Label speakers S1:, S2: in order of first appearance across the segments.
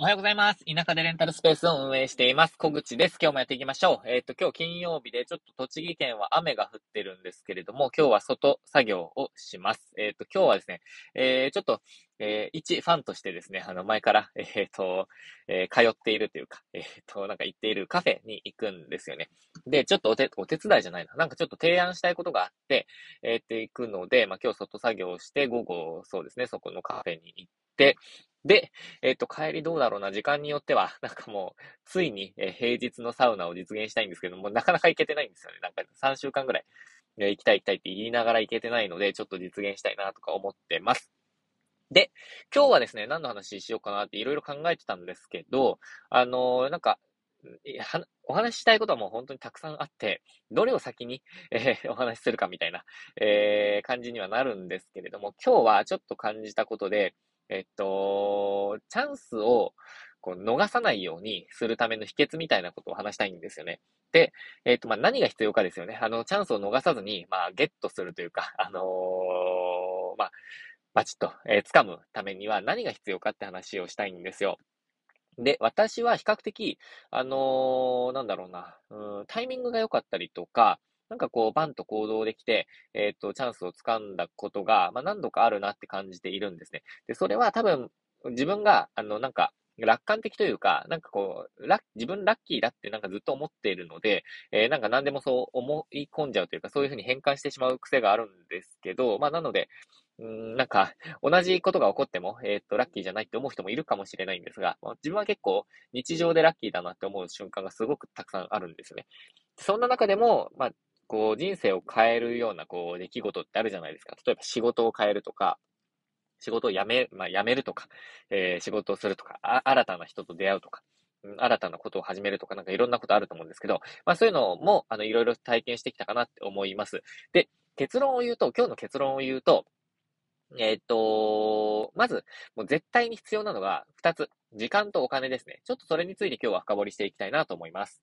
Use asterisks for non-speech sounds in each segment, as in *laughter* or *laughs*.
S1: おはようございます。田舎でレンタルスペースを運営しています。小口です。今日もやっていきましょう。えっ、と、今日金曜日でちょっと栃木県は雨が降ってるんですけれども、今日は外作業をします。えっ、と、今日はですね、えー、ちょっと、えー、一ファンとしてですね、あの、前から、えっ、と、えー、通っているというか、えっ、と、なんか行っているカフェに行くんですよね。で、ちょっとお手、お手伝いじゃないな。なんかちょっと提案したいことがあって、えー、って行くので、まあ、今日外作業をして、午後、そうですね、そこのカフェに行って、で、えっ、と、帰りどうだろうな、時間によっては、*laughs* なんかもう、ついに、え平日のサウナを実現したいんですけども、なかなか行けてないんですよね。なんか3週間ぐらい、行きたい行きたいって言いながら行けてないので、ちょっと実現したいなとか思ってます。で、今日はですね、何の話しようかなっていろいろ考えてたんですけど、あのー、なんか、お話ししたいことはもう本当にたくさんあって、どれを先に、えー、*laughs* お話しするかみたいな、えー、感じにはなるんですけれども、今日はちょっと感じたことで、えっと、チャンスをこう逃さないようにするための秘訣みたいなことを話したいんですよね。で、えっと、まあ、何が必要かですよね。あの、チャンスを逃さずに、まあ、ゲットするというか、あのー、まあ、バチッと、えー、掴むためには何が必要かって話をしたいんですよ。で、私は比較的、あのー、なんだろうな、うん、タイミングが良かったりとか、なんかこう、バンと行動できて、えっ、ー、と、チャンスを掴んだことが、まあ、何度かあるなって感じているんですね。で、それは多分、自分が、あの、なんか、楽観的というか、なんかこう、ラ自分ラッキーだってなんかずっと思っているので、えー、なんか何でもそう思い込んじゃうというか、そういうふうに変換してしまう癖があるんですけど、まあなので、うん、なんか、同じことが起こっても、えー、っと、ラッキーじゃないって思う人もいるかもしれないんですが、まあ、自分は結構日常でラッキーだなって思う瞬間がすごくたくさんあるんですね。そんな中でも、まあ、こう、人生を変えるような、こう、出来事ってあるじゃないですか。例えば仕事を変えるとか、仕事を辞め、まあ、辞めるとか、えー、仕事をするとか、あ、新たな人と出会うとか、新たなことを始めるとか、なんかいろんなことあると思うんですけど、まあそういうのも、あの、いろいろ体験してきたかなって思います。で、結論を言うと、今日の結論を言うと、えっ、と、まず、もう絶対に必要なのが2つ。時間とお金ですね。ちょっとそれについて今日は深掘りしていきたいなと思います。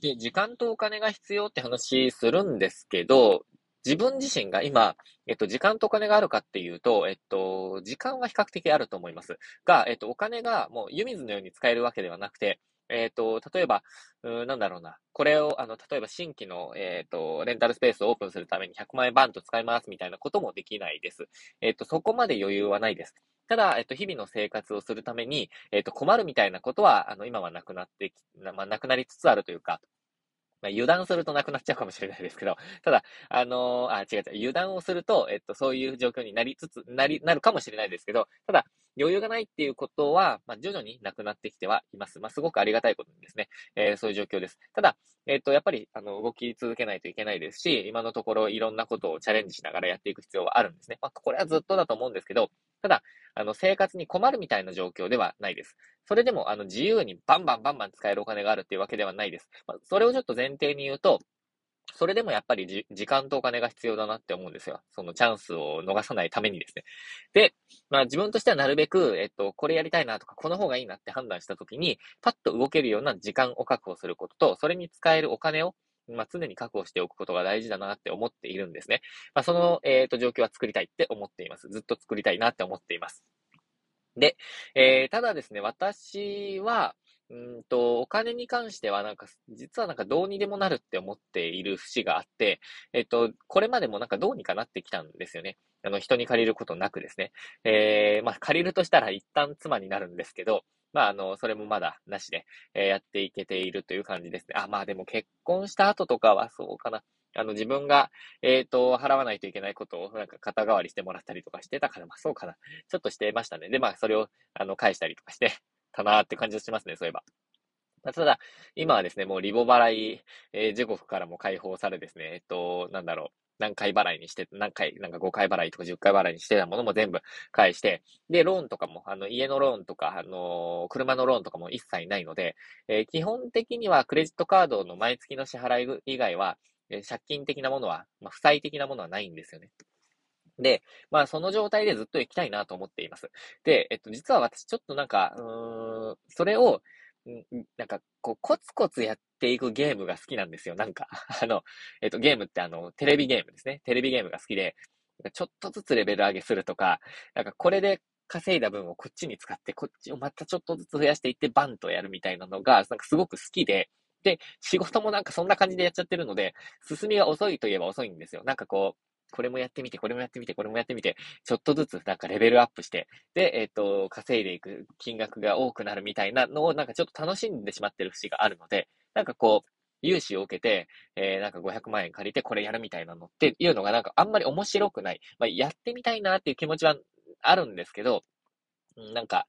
S1: で、時間とお金が必要って話するんですけど、自分自身が今、えっと、時間とお金があるかっていうと、えっと、時間は比較的あると思います。が、えっと、お金がもう湯水のように使えるわけではなくて、えっ、と、例えば、う、なんだろうな。これを、あの、例えば新規の、えっ、と、レンタルスペースをオープンするために100万円バンと使いますみたいなこともできないです。えっ、と、そこまで余裕はないです。ただ、えっと、日々の生活をするために、えっと、困るみたいなことは、あの、今はなくなってき、まあ、なくなりつつあるというか、まあ、油断するとなくなっちゃうかもしれないですけど、ただ、あのー、あ、違う違う、油断をすると、えっと、そういう状況になりつつ、なり、なるかもしれないですけど、ただ、余裕がないっていうことは、まあ、徐々になくなってきてはいます。まあ、すごくありがたいことにですね。えー、そういう状況です。ただ、えっと、やっぱり、あの、動き続けないといけないですし、今のところいろんなことをチャレンジしながらやっていく必要はあるんですね。まあ、これはずっとだと思うんですけど、ただ、あの、生活に困るみたいな状況ではないです。それでも、あの、自由にバンバンバンバン使えるお金があるっていうわけではないです。まあ、それをちょっと前提に言うと、それでもやっぱりじ時間とお金が必要だなって思うんですよ。そのチャンスを逃さないためにですね。で、まあ自分としてはなるべく、えっと、これやりたいなとか、この方がいいなって判断したときに、パッと動けるような時間を確保することと、それに使えるお金を、まあ、常に確保しておくことが大事だなって思っているんですね。まあ、その、えっ、と、状況は作りたいって思っています。ずっと作りたいなって思っています。で、えー、ただですね、私は、うんと、お金に関してはなんか、実はなんかどうにでもなるって思っている節があって、えっと、これまでもなんかどうにかなってきたんですよね。あの、人に借りることなくですね。えー、まあ、借りるとしたら一旦妻になるんですけど、まあ、あの、それもまだなしで、えー、やっていけているという感じですね。あ、まあでも結婚した後とかはそうかな。あの、自分が、えっ、ー、と、払わないといけないことを、なんか肩代わりしてもらったりとかしてたから、まあそうかな。ちょっとしてましたね。で、まあそれを、あの、返したりとかして、たなーって感じがしますね、そういえば。ただ、今はですね、もうリボ払い、えー、時刻からも解放されですね、えっと、なんだろう、何回払いにして、何回、なんか5回払いとか10回払いにしてたものも全部返して、で、ローンとかも、あの、家のローンとか、あの、車のローンとかも一切ないので、えー、基本的にはクレジットカードの毎月の支払い以外は、えー、借金的なものは、まあ、負債的なものはないんですよね。で、まあ、その状態でずっと行きたいなと思っています。で、えっと、実は私ちょっとなんか、うーん、それを、なんか、こう、コツコツやっていくゲームが好きなんですよ。なんか、*laughs* あの、えっと、ゲームってあの、テレビゲームですね。テレビゲームが好きで、ちょっとずつレベル上げするとか、なんかこれで稼いだ分をこっちに使って、こっちをまたちょっとずつ増やしていってバンとやるみたいなのが、なんかすごく好きで、で、仕事もなんかそんな感じでやっちゃってるので、進みが遅いといえば遅いんですよ。なんかこう、これもやってみて、これもやってみて、これもやってみて、ちょっとずつなんかレベルアップして、で、えっ、ー、と、稼いでいく金額が多くなるみたいなのをなんかちょっと楽しんでしまってる節があるので、なんかこう、融資を受けて、えー、なんか500万円借りてこれやるみたいなのっていうのがなんかあんまり面白くない。まあ、やってみたいなっていう気持ちはあるんですけど、なんか、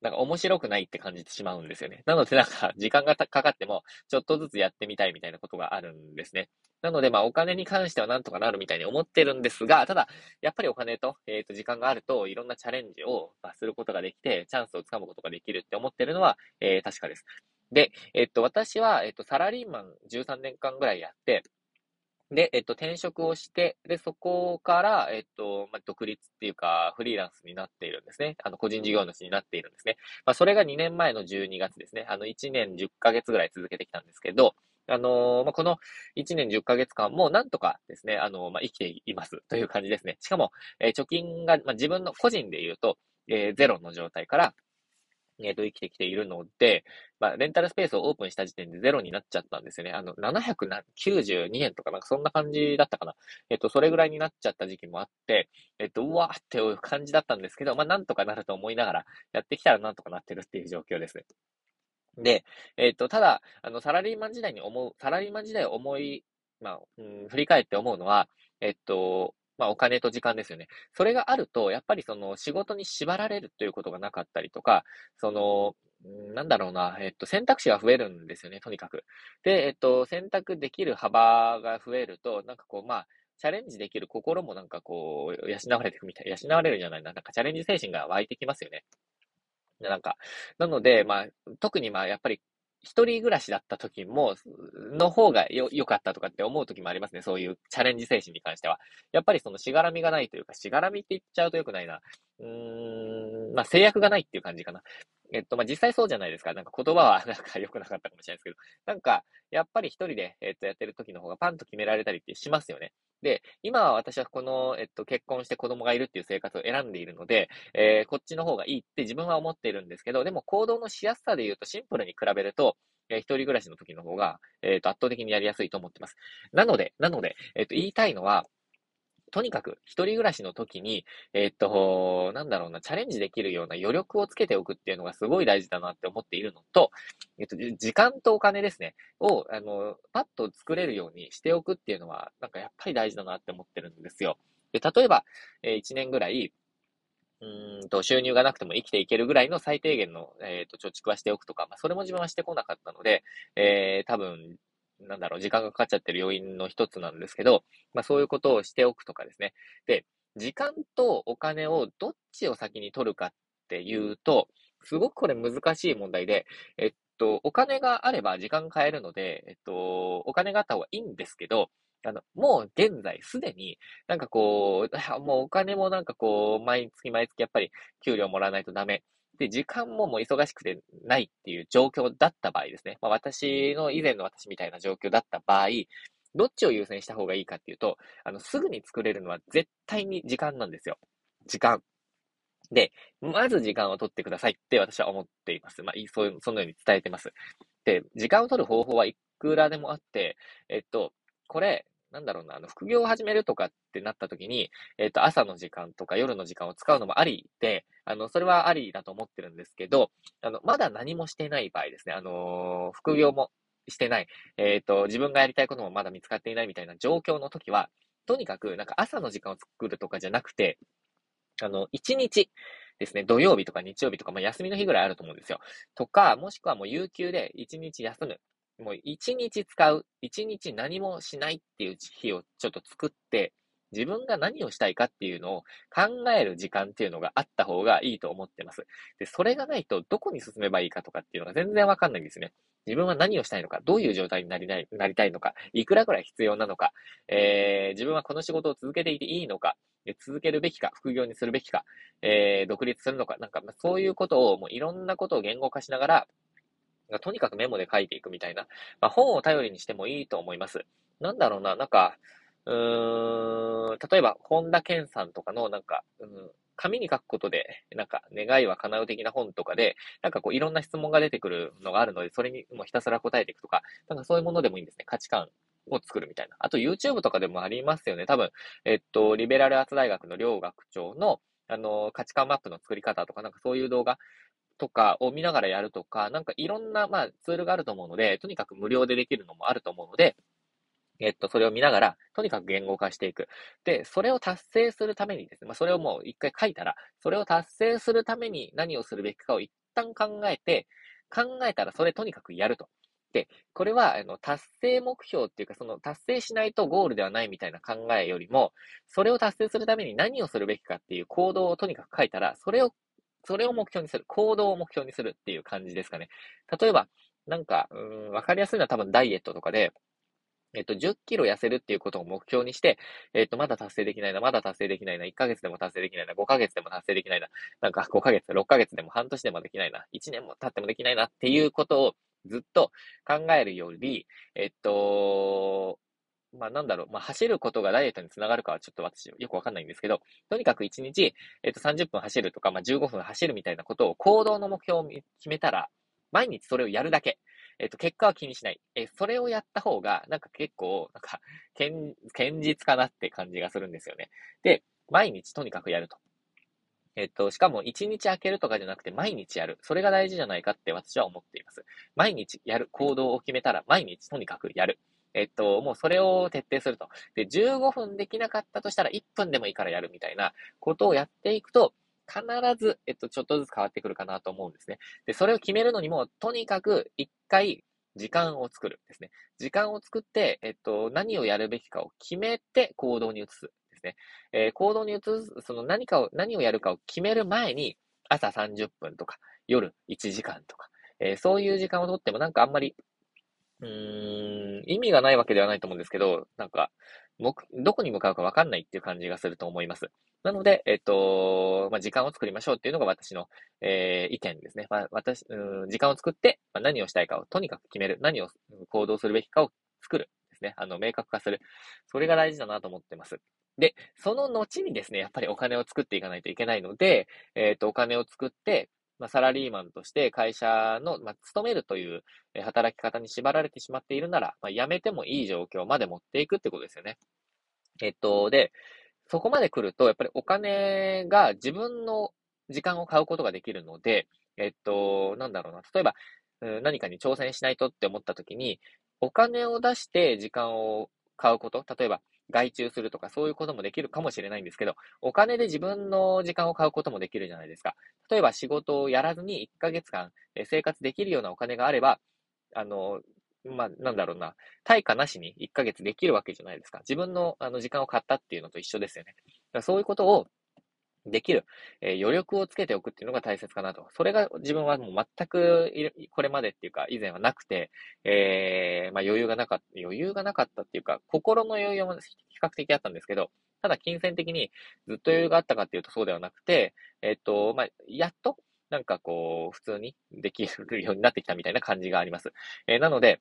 S1: なんか面白くないって感じてしまうんですよね。なのでなんか時間がかかってもちょっとずつやってみたいみたいなことがあるんですね。なのでまあお金に関してはなんとかなるみたいに思ってるんですが、ただやっぱりお金と、えっ、ー、と時間があるといろんなチャレンジを、することができてチャンスをつかむことができるって思ってるのは、えー、確かです。で、えっと、私は、えっと、サラリーマン13年間ぐらいやって、で、えっと、転職をして、で、そこから、えっと、まあ、独立っていうか、フリーランスになっているんですね。あの、個人事業主になっているんですね。まあ、それが2年前の12月ですね。あの、1年10ヶ月ぐらい続けてきたんですけど、あのー、まあ、この1年10ヶ月間もなんとかですね、あのー、まあ、生きていますという感じですね。しかも、えー、貯金が、まあ、自分の個人で言うと、えゼロの状態から、えっ、と、生きてきているので、まあ、レンタルスペースをオープンした時点でゼロになっちゃったんですよね。あの、792円とかなんかそんな感じだったかな。えっ、と、それぐらいになっちゃった時期もあって、えっ、と、うわーっていう感じだったんですけど、まあ、なんとかなると思いながら、やってきたらなんとかなってるっていう状況ですね。で、えっ、と、ただ、あの、サラリーマン時代に思う、サラリーマン時代を思い、まあ、うん、振り返って思うのは、えっと、まあ、お金と時間ですよね。それがあると、やっぱりその仕事に縛られるということがなかったりとか、その、なんだろうな、えっと、選択肢が増えるんですよね、とにかく。で、えっと、選択できる幅が増えると、なんかこう、まあ、チャレンジできる心もなんかこう、養われていくみたい、養われるじゃないな、なんかチャレンジ精神が湧いてきますよね。なんか、なので、まあ、特にまあ、やっぱり一人暮らしだった時も、の方がよ、良かったとかって思う時もありますね。そういうチャレンジ精神に関しては。やっぱりそのしがらみがないというか、しがらみって言っちゃうと良くないな。うーん、まあ制約がないっていう感じかな。えっと、まあ実際そうじゃないですか。なんか言葉は *laughs* なんか良くなかったかもしれないですけど、なんか、やっぱり一人で、えっと、やってる時の方がパンと決められたりってしますよね。で、今は私はこの、えっと、結婚して子供がいるっていう生活を選んでいるので、えー、こっちの方がいいって自分は思っているんですけど、でも行動のしやすさで言うとシンプルに比べると、えー、一人暮らしの時の方が、えっ、ー、と、圧倒的にやりやすいと思ってます。なので、なので、えっ、と、言いたいのは、とにかく、一人暮らしの時に、えー、っと、なんだろうな、チャレンジできるような余力をつけておくっていうのがすごい大事だなって思っているのと、えっと、時間とお金ですね、を、あの、パッと作れるようにしておくっていうのは、なんかやっぱり大事だなって思ってるんですよ。で、例えば、えー、1年ぐらい、うんと、収入がなくても生きていけるぐらいの最低限の、えっ、ー、と、貯蓄はしておくとか、まあ、それも自分はしてこなかったので、えー、多分、なんだろう、時間がかかっちゃってる要因の一つなんですけど、まあそういうことをしておくとかですね。で、時間とお金をどっちを先に取るかっていうと、すごくこれ難しい問題で、えっと、お金があれば時間変えるので、えっと、お金があった方がいいんですけど、あの、もう現在すでに、なんかこう、もうお金もなんかこう、毎月毎月やっぱり給料もらわないとダメ。で、時間ももう忙しくてないっていう状況だった場合ですね。まあ、私の以前の私みたいな状況だった場合、どっちを優先した方がいいかっていうと、あの、すぐに作れるのは絶対に時間なんですよ。時間。で、まず時間を取ってくださいって私は思っています。まあ、そういう、そのように伝えてます。で、時間を取る方法はいくらでもあって、えっと、これ、なんだろうな、あの、副業を始めるとかってなった時に、えっ、と、朝の時間とか夜の時間を使うのもありで、あの、それはありだと思ってるんですけど、あの、まだ何もしてない場合ですね、あのー、副業もしてない、えっ、と、自分がやりたいこともまだ見つかっていないみたいな状況の時は、とにかく、なんか朝の時間を作るとかじゃなくて、あの、1日ですね、土曜日とか日曜日とか、まあ、休みの日ぐらいあると思うんですよ。とか、もしくはもう有給で1日休む。もう一日使う、一日何もしないっていう日をちょっと作って、自分が何をしたいかっていうのを考える時間っていうのがあった方がいいと思ってます。で、それがないとどこに進めばいいかとかっていうのが全然わかんないんですね。自分は何をしたいのか、どういう状態になりな、りたいのか、いくらぐらい必要なのか、えー、自分はこの仕事を続けていていいのか、続けるべきか、副業にするべきか、えー、独立するのか、なんか、そういうことをもういろんなことを言語化しながら、とにかくメモで書いていくみたいな、まあ、本を頼りにしてもいいと思います。なんだろうな、なんか、うーん、例えば、本田健さんとかの、なんか、うん、紙に書くことで、なんか願いは叶う的な本とかで、なんかこういろんな質問が出てくるのがあるので、それにもひたすら答えていくとか、なんかそういうものでもいいんですね。価値観を作るみたいな。あと YouTube とかでもありますよね。多分、えっと、リベラルアーツ大学の両学長の、あの、価値観マップの作り方とか、なんかそういう動画とかを見ながらやるとか、なんかいろんな、まあ、ツールがあると思うので、とにかく無料でできるのもあると思うので、えっと、それを見ながら、とにかく言語化していく。で、それを達成するためにですね、まあ、それをもう一回書いたら、それを達成するために何をするべきかを一旦考えて、考えたらそれとにかくやると。で、これは、あの、達成目標っていうか、その達成しないとゴールではないみたいな考えよりも、それを達成するために何をするべきかっていう行動をとにかく書いたら、それを、それを目標にする。行動を目標にするっていう感じですかね。例えば、なんか、うん、わかりやすいのは多分ダイエットとかで、えっと、10キロ痩せるっていうことを目標にして、えっと、まだ達成できないな、まだ達成できないな、1ヶ月でも達成できないな、5ヶ月でも達成できないな、なんか5ヶ月、6ヶ月でも半年でもできないな、1年も経ってもできないなっていうことをずっと考えるより、えっと、まあなんだろう、まあ走ることがダイエットにつながるかはちょっと私よくわかんないんですけど、とにかく1日、えっと30分走るとか、まあ15分走るみたいなことを行動の目標を決めたら、毎日それをやるだけ。えっと、結果は気にしない。え、それをやった方が、なんか結構、なんか、堅、堅実かなって感じがするんですよね。で、毎日とにかくやると。えっと、しかも1日空けるとかじゃなくて毎日やる。それが大事じゃないかって私は思っています。毎日やる行動を決めたら毎日とにかくやる。えっと、もうそれを徹底すると。で、15分できなかったとしたら1分でもいいからやるみたいなことをやっていくと、必ず、えっと、ちょっとずつ変わってくるかなと思うんですね。で、それを決めるのにも、とにかく一回時間を作るんですね。時間を作って、えっと、何をやるべきかを決めて行動に移すですね。えー、行動に移す、その何かを、何をやるかを決める前に、朝30分とか、夜1時間とか、えー、そういう時間をとってもなんかあんまり、うん、意味がないわけではないと思うんですけど、なんか、どこに向かうかわかんないっていう感じがすると思います。なので、えっと、まあ、時間を作りましょうっていうのが私の、えー、意見ですね。まあ、私、うん、時間を作って、まあ、何をしたいかをとにかく決める。何を行動するべきかを作る。ですね。あの、明確化する。それが大事だなと思ってます。で、その後にですね、やっぱりお金を作っていかないといけないので、えっ、と、お金を作って、まあ、サラリーマンとして会社の、まあ、勤めるという働き方に縛られてしまっているなら、まあ、辞めてもいい状況まで持っていくってことですよね。えっと、で、そこまで来ると、やっぱりお金が自分の時間を買うことができるので、えっと、なんだろうな。例えば、何かに挑戦しないとって思った時に、お金を出して時間を買うこと、例えば、外注するとかそういうこともできるかもしれないんですけど、お金で自分の時間を買うこともできるじゃないですか。例えば仕事をやらずに1ヶ月間生活できるようなお金があれば、あの、まあ、なんだろうな、対価なしに1ヶ月できるわけじゃないですか。自分のあの時間を買ったっていうのと一緒ですよね。そういうことをできる、え、余力をつけておくっていうのが大切かなと。それが自分はもう全くこれまでっていうか以前はなくて、えー、まあ、余裕がなかった、余裕がなかったっていうか、心の余裕も比較的あったんですけど、ただ金銭的にずっと余裕があったかっていうとそうではなくて、えっと、まあ、やっとなんかこう、普通にできるようになってきたみたいな感じがあります。えー、なので、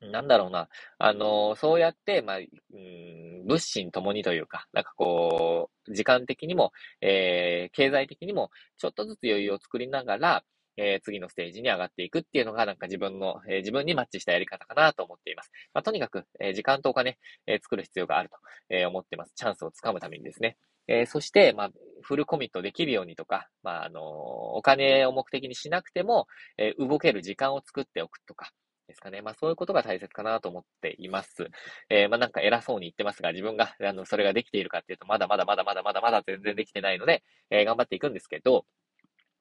S1: なんだろうな。あの、そうやって、まあ、うん、物心ともにというか、なんかこう、時間的にも、えー、経済的にも、ちょっとずつ余裕を作りながら、えー、次のステージに上がっていくっていうのが、なんか自分の、えー、自分にマッチしたやり方かなと思っています。まあ、とにかく、えー、時間とお金、えー、作る必要があると、えー、思ってます。チャンスをつかむためにですね。えー、そして、まあ、フルコミットできるようにとか、まあ、あのー、お金を目的にしなくても、えー、動ける時間を作っておくとか、ですかね。まあそういうことが大切かなと思っています。えー、まあなんか偉そうに言ってますが、自分が、あの、それができているかっていうと、まだまだまだまだまだまだ全然できてないので、えー、頑張っていくんですけど、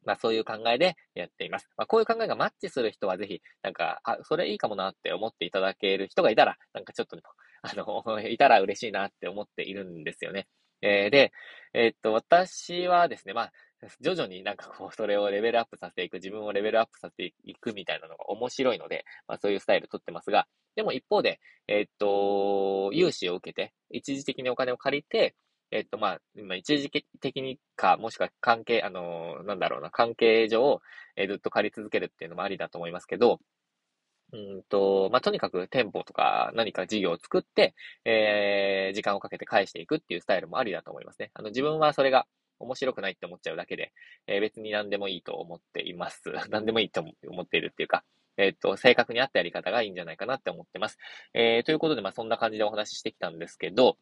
S1: まあそういう考えでやっています。まあこういう考えがマッチする人はぜひ、なんか、あ、それいいかもなって思っていただける人がいたら、なんかちょっと、あの、*laughs* いたら嬉しいなって思っているんですよね。えー、で、えー、っと、私はですね、まあ、*laughs* 徐々になんかこう、それをレベルアップさせていく、自分をレベルアップさせていくみたいなのが面白いので、まあそういうスタイル取ってますが、でも一方で、え、っと、融資を受けて、一時的にお金を借りて、えっと、まあ、今一時的にか、もしくは関係、あの、なんだろうな、関係上、えー、ずっと借り続けるっていうのもありだと思いますけど、うんと、まあ、とにかく店舗とか何か事業を作って、えー、時間をかけて返していくっていうスタイルもありだと思いますね。あの、自分はそれが、面白くないって思っちゃうだけで、えー、別に何でもいいと思っています。*laughs* 何でもいいと思っているっていうか、えっ、と、正確に合ったやり方がいいんじゃないかなって思ってます。えー、ということで、まあ、そんな感じでお話ししてきたんですけど、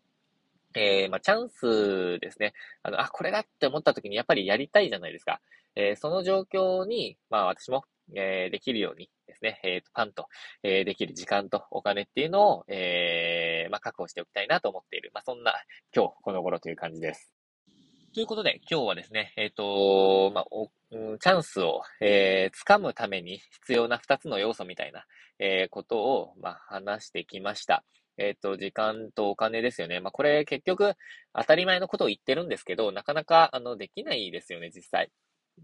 S1: えー、まあ、チャンスですね。あの、あ、これだって思った時にやっぱりやりたいじゃないですか。えー、その状況に、まあ、私も、えー、できるようにですね、えっ、と、パンと、えー、できる時間とお金っていうのを、えー、まあ、確保しておきたいなと思っている。まあ、そんな、今日、この頃という感じです。ということで、今日はですね、えっ、と、まあ、お、うん、チャンスを、えー、掴むために必要な二つの要素みたいな、えー、ことを、まあ、話してきました。えっ、と、時間とお金ですよね。まあ、これ結局当たり前のことを言ってるんですけど、なかなか、あの、できないですよね、実際。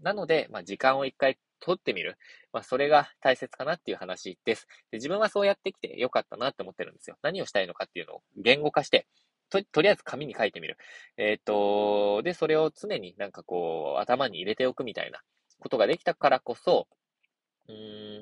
S1: なので、まあ、時間を一回取ってみる。まあ、それが大切かなっていう話です。で自分はそうやってきてよかったなって思ってるんですよ。何をしたいのかっていうのを言語化して、と、とりあえず紙に書いてみる。えっ、と、で、それを常になんかこう、頭に入れておくみたいなことができたからこそ、う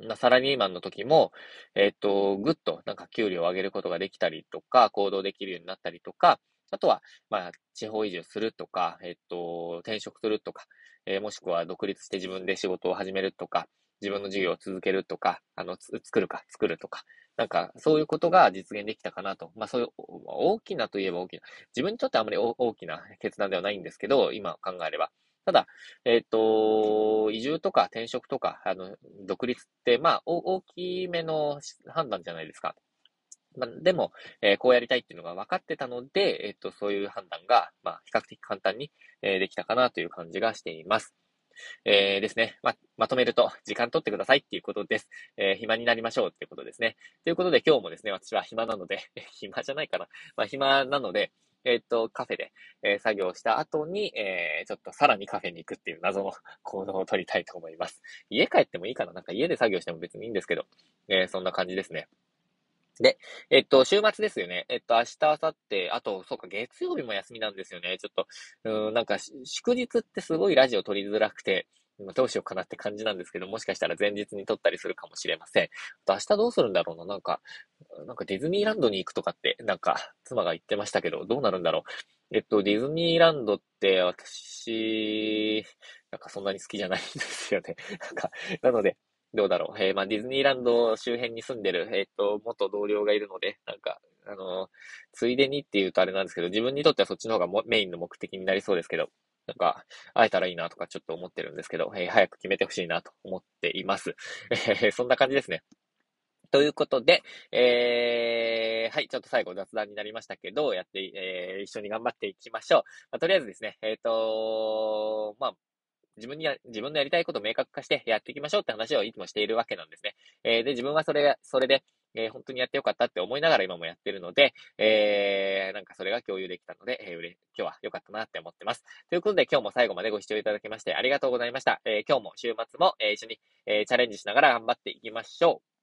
S1: ん、まあ、サラリーマンの時も、えっ、と、ぐっとなんか給料を上げることができたりとか、行動できるようになったりとか、あとは、まあ、地方移住するとか、えっ、と、転職するとか、えー、もしくは独立して自分で仕事を始めるとか、自分の事業を続けるとか、あの、作るか、作るとか、なんか、そういうことが実現できたかなと。まあ、そういう、大きなといえば大きな。自分にとってあまり大きな決断ではないんですけど、今考えれば。ただ、えっ、ー、と、移住とか転職とか、あの、独立って、まあ、大きめの判断じゃないですか。まあ、でも、えー、こうやりたいっていうのが分かってたので、えっ、ー、と、そういう判断が、まあ、比較的簡単に、えー、できたかなという感じがしています。えー、ですね。ま、まとめると、時間取ってくださいっていうことです。えー、暇になりましょうっていうことですね。ということで今日もですね、私は暇なので、*laughs* 暇じゃないかな。まあ、暇なので、えっ、と、カフェで、えー、作業した後に、えー、ちょっとさらにカフェに行くっていう謎の行動を取りたいと思います。家帰ってもいいかななんか家で作業しても別にいいんですけど、えー、そんな感じですね。で、えっと、週末ですよね。えっと、明日、明後日、あと、そうか、月曜日も休みなんですよね。ちょっと、うん、なんか、祝日ってすごいラジオ撮りづらくて、どうしようかなって感じなんですけど、もしかしたら前日に撮ったりするかもしれません。あと明日どうするんだろうな。なんか、なんかディズニーランドに行くとかって、なんか、妻が言ってましたけど、どうなるんだろう。えっと、ディズニーランドって私、なんかそんなに好きじゃないんですよね。なんか、なので、どうだろう。えー、まあ、ディズニーランド周辺に住んでる、えっ、と、元同僚がいるので、なんか、あのついでにって言うとあれなんですけど、自分にとってはそっちの方がもメインの目的になりそうですけど、なんか、会えたらいいなとかちょっと思ってるんですけど、えー、早く決めてほしいなと思っています。えー、そんな感じですね。ということで、えー、はい、ちょっと最後雑談になりましたけど、やって、えー、一緒に頑張っていきましょう。まあ、とりあえずですね、えっ、ー、とまあ、自分にや、自分のやりたいことを明確化してやっていきましょうって話をいつもしているわけなんですね。えー、で、自分はそれ、それで、えー、本当にやってよかったって思いながら今もやってるので、えー、なんかそれが共有できたので、えー、今日は良かったなって思ってます。ということで今日も最後までご視聴いただきましてありがとうございました。えー、今日も週末も、えー、一緒に、えー、チャレンジしながら頑張っていきましょう。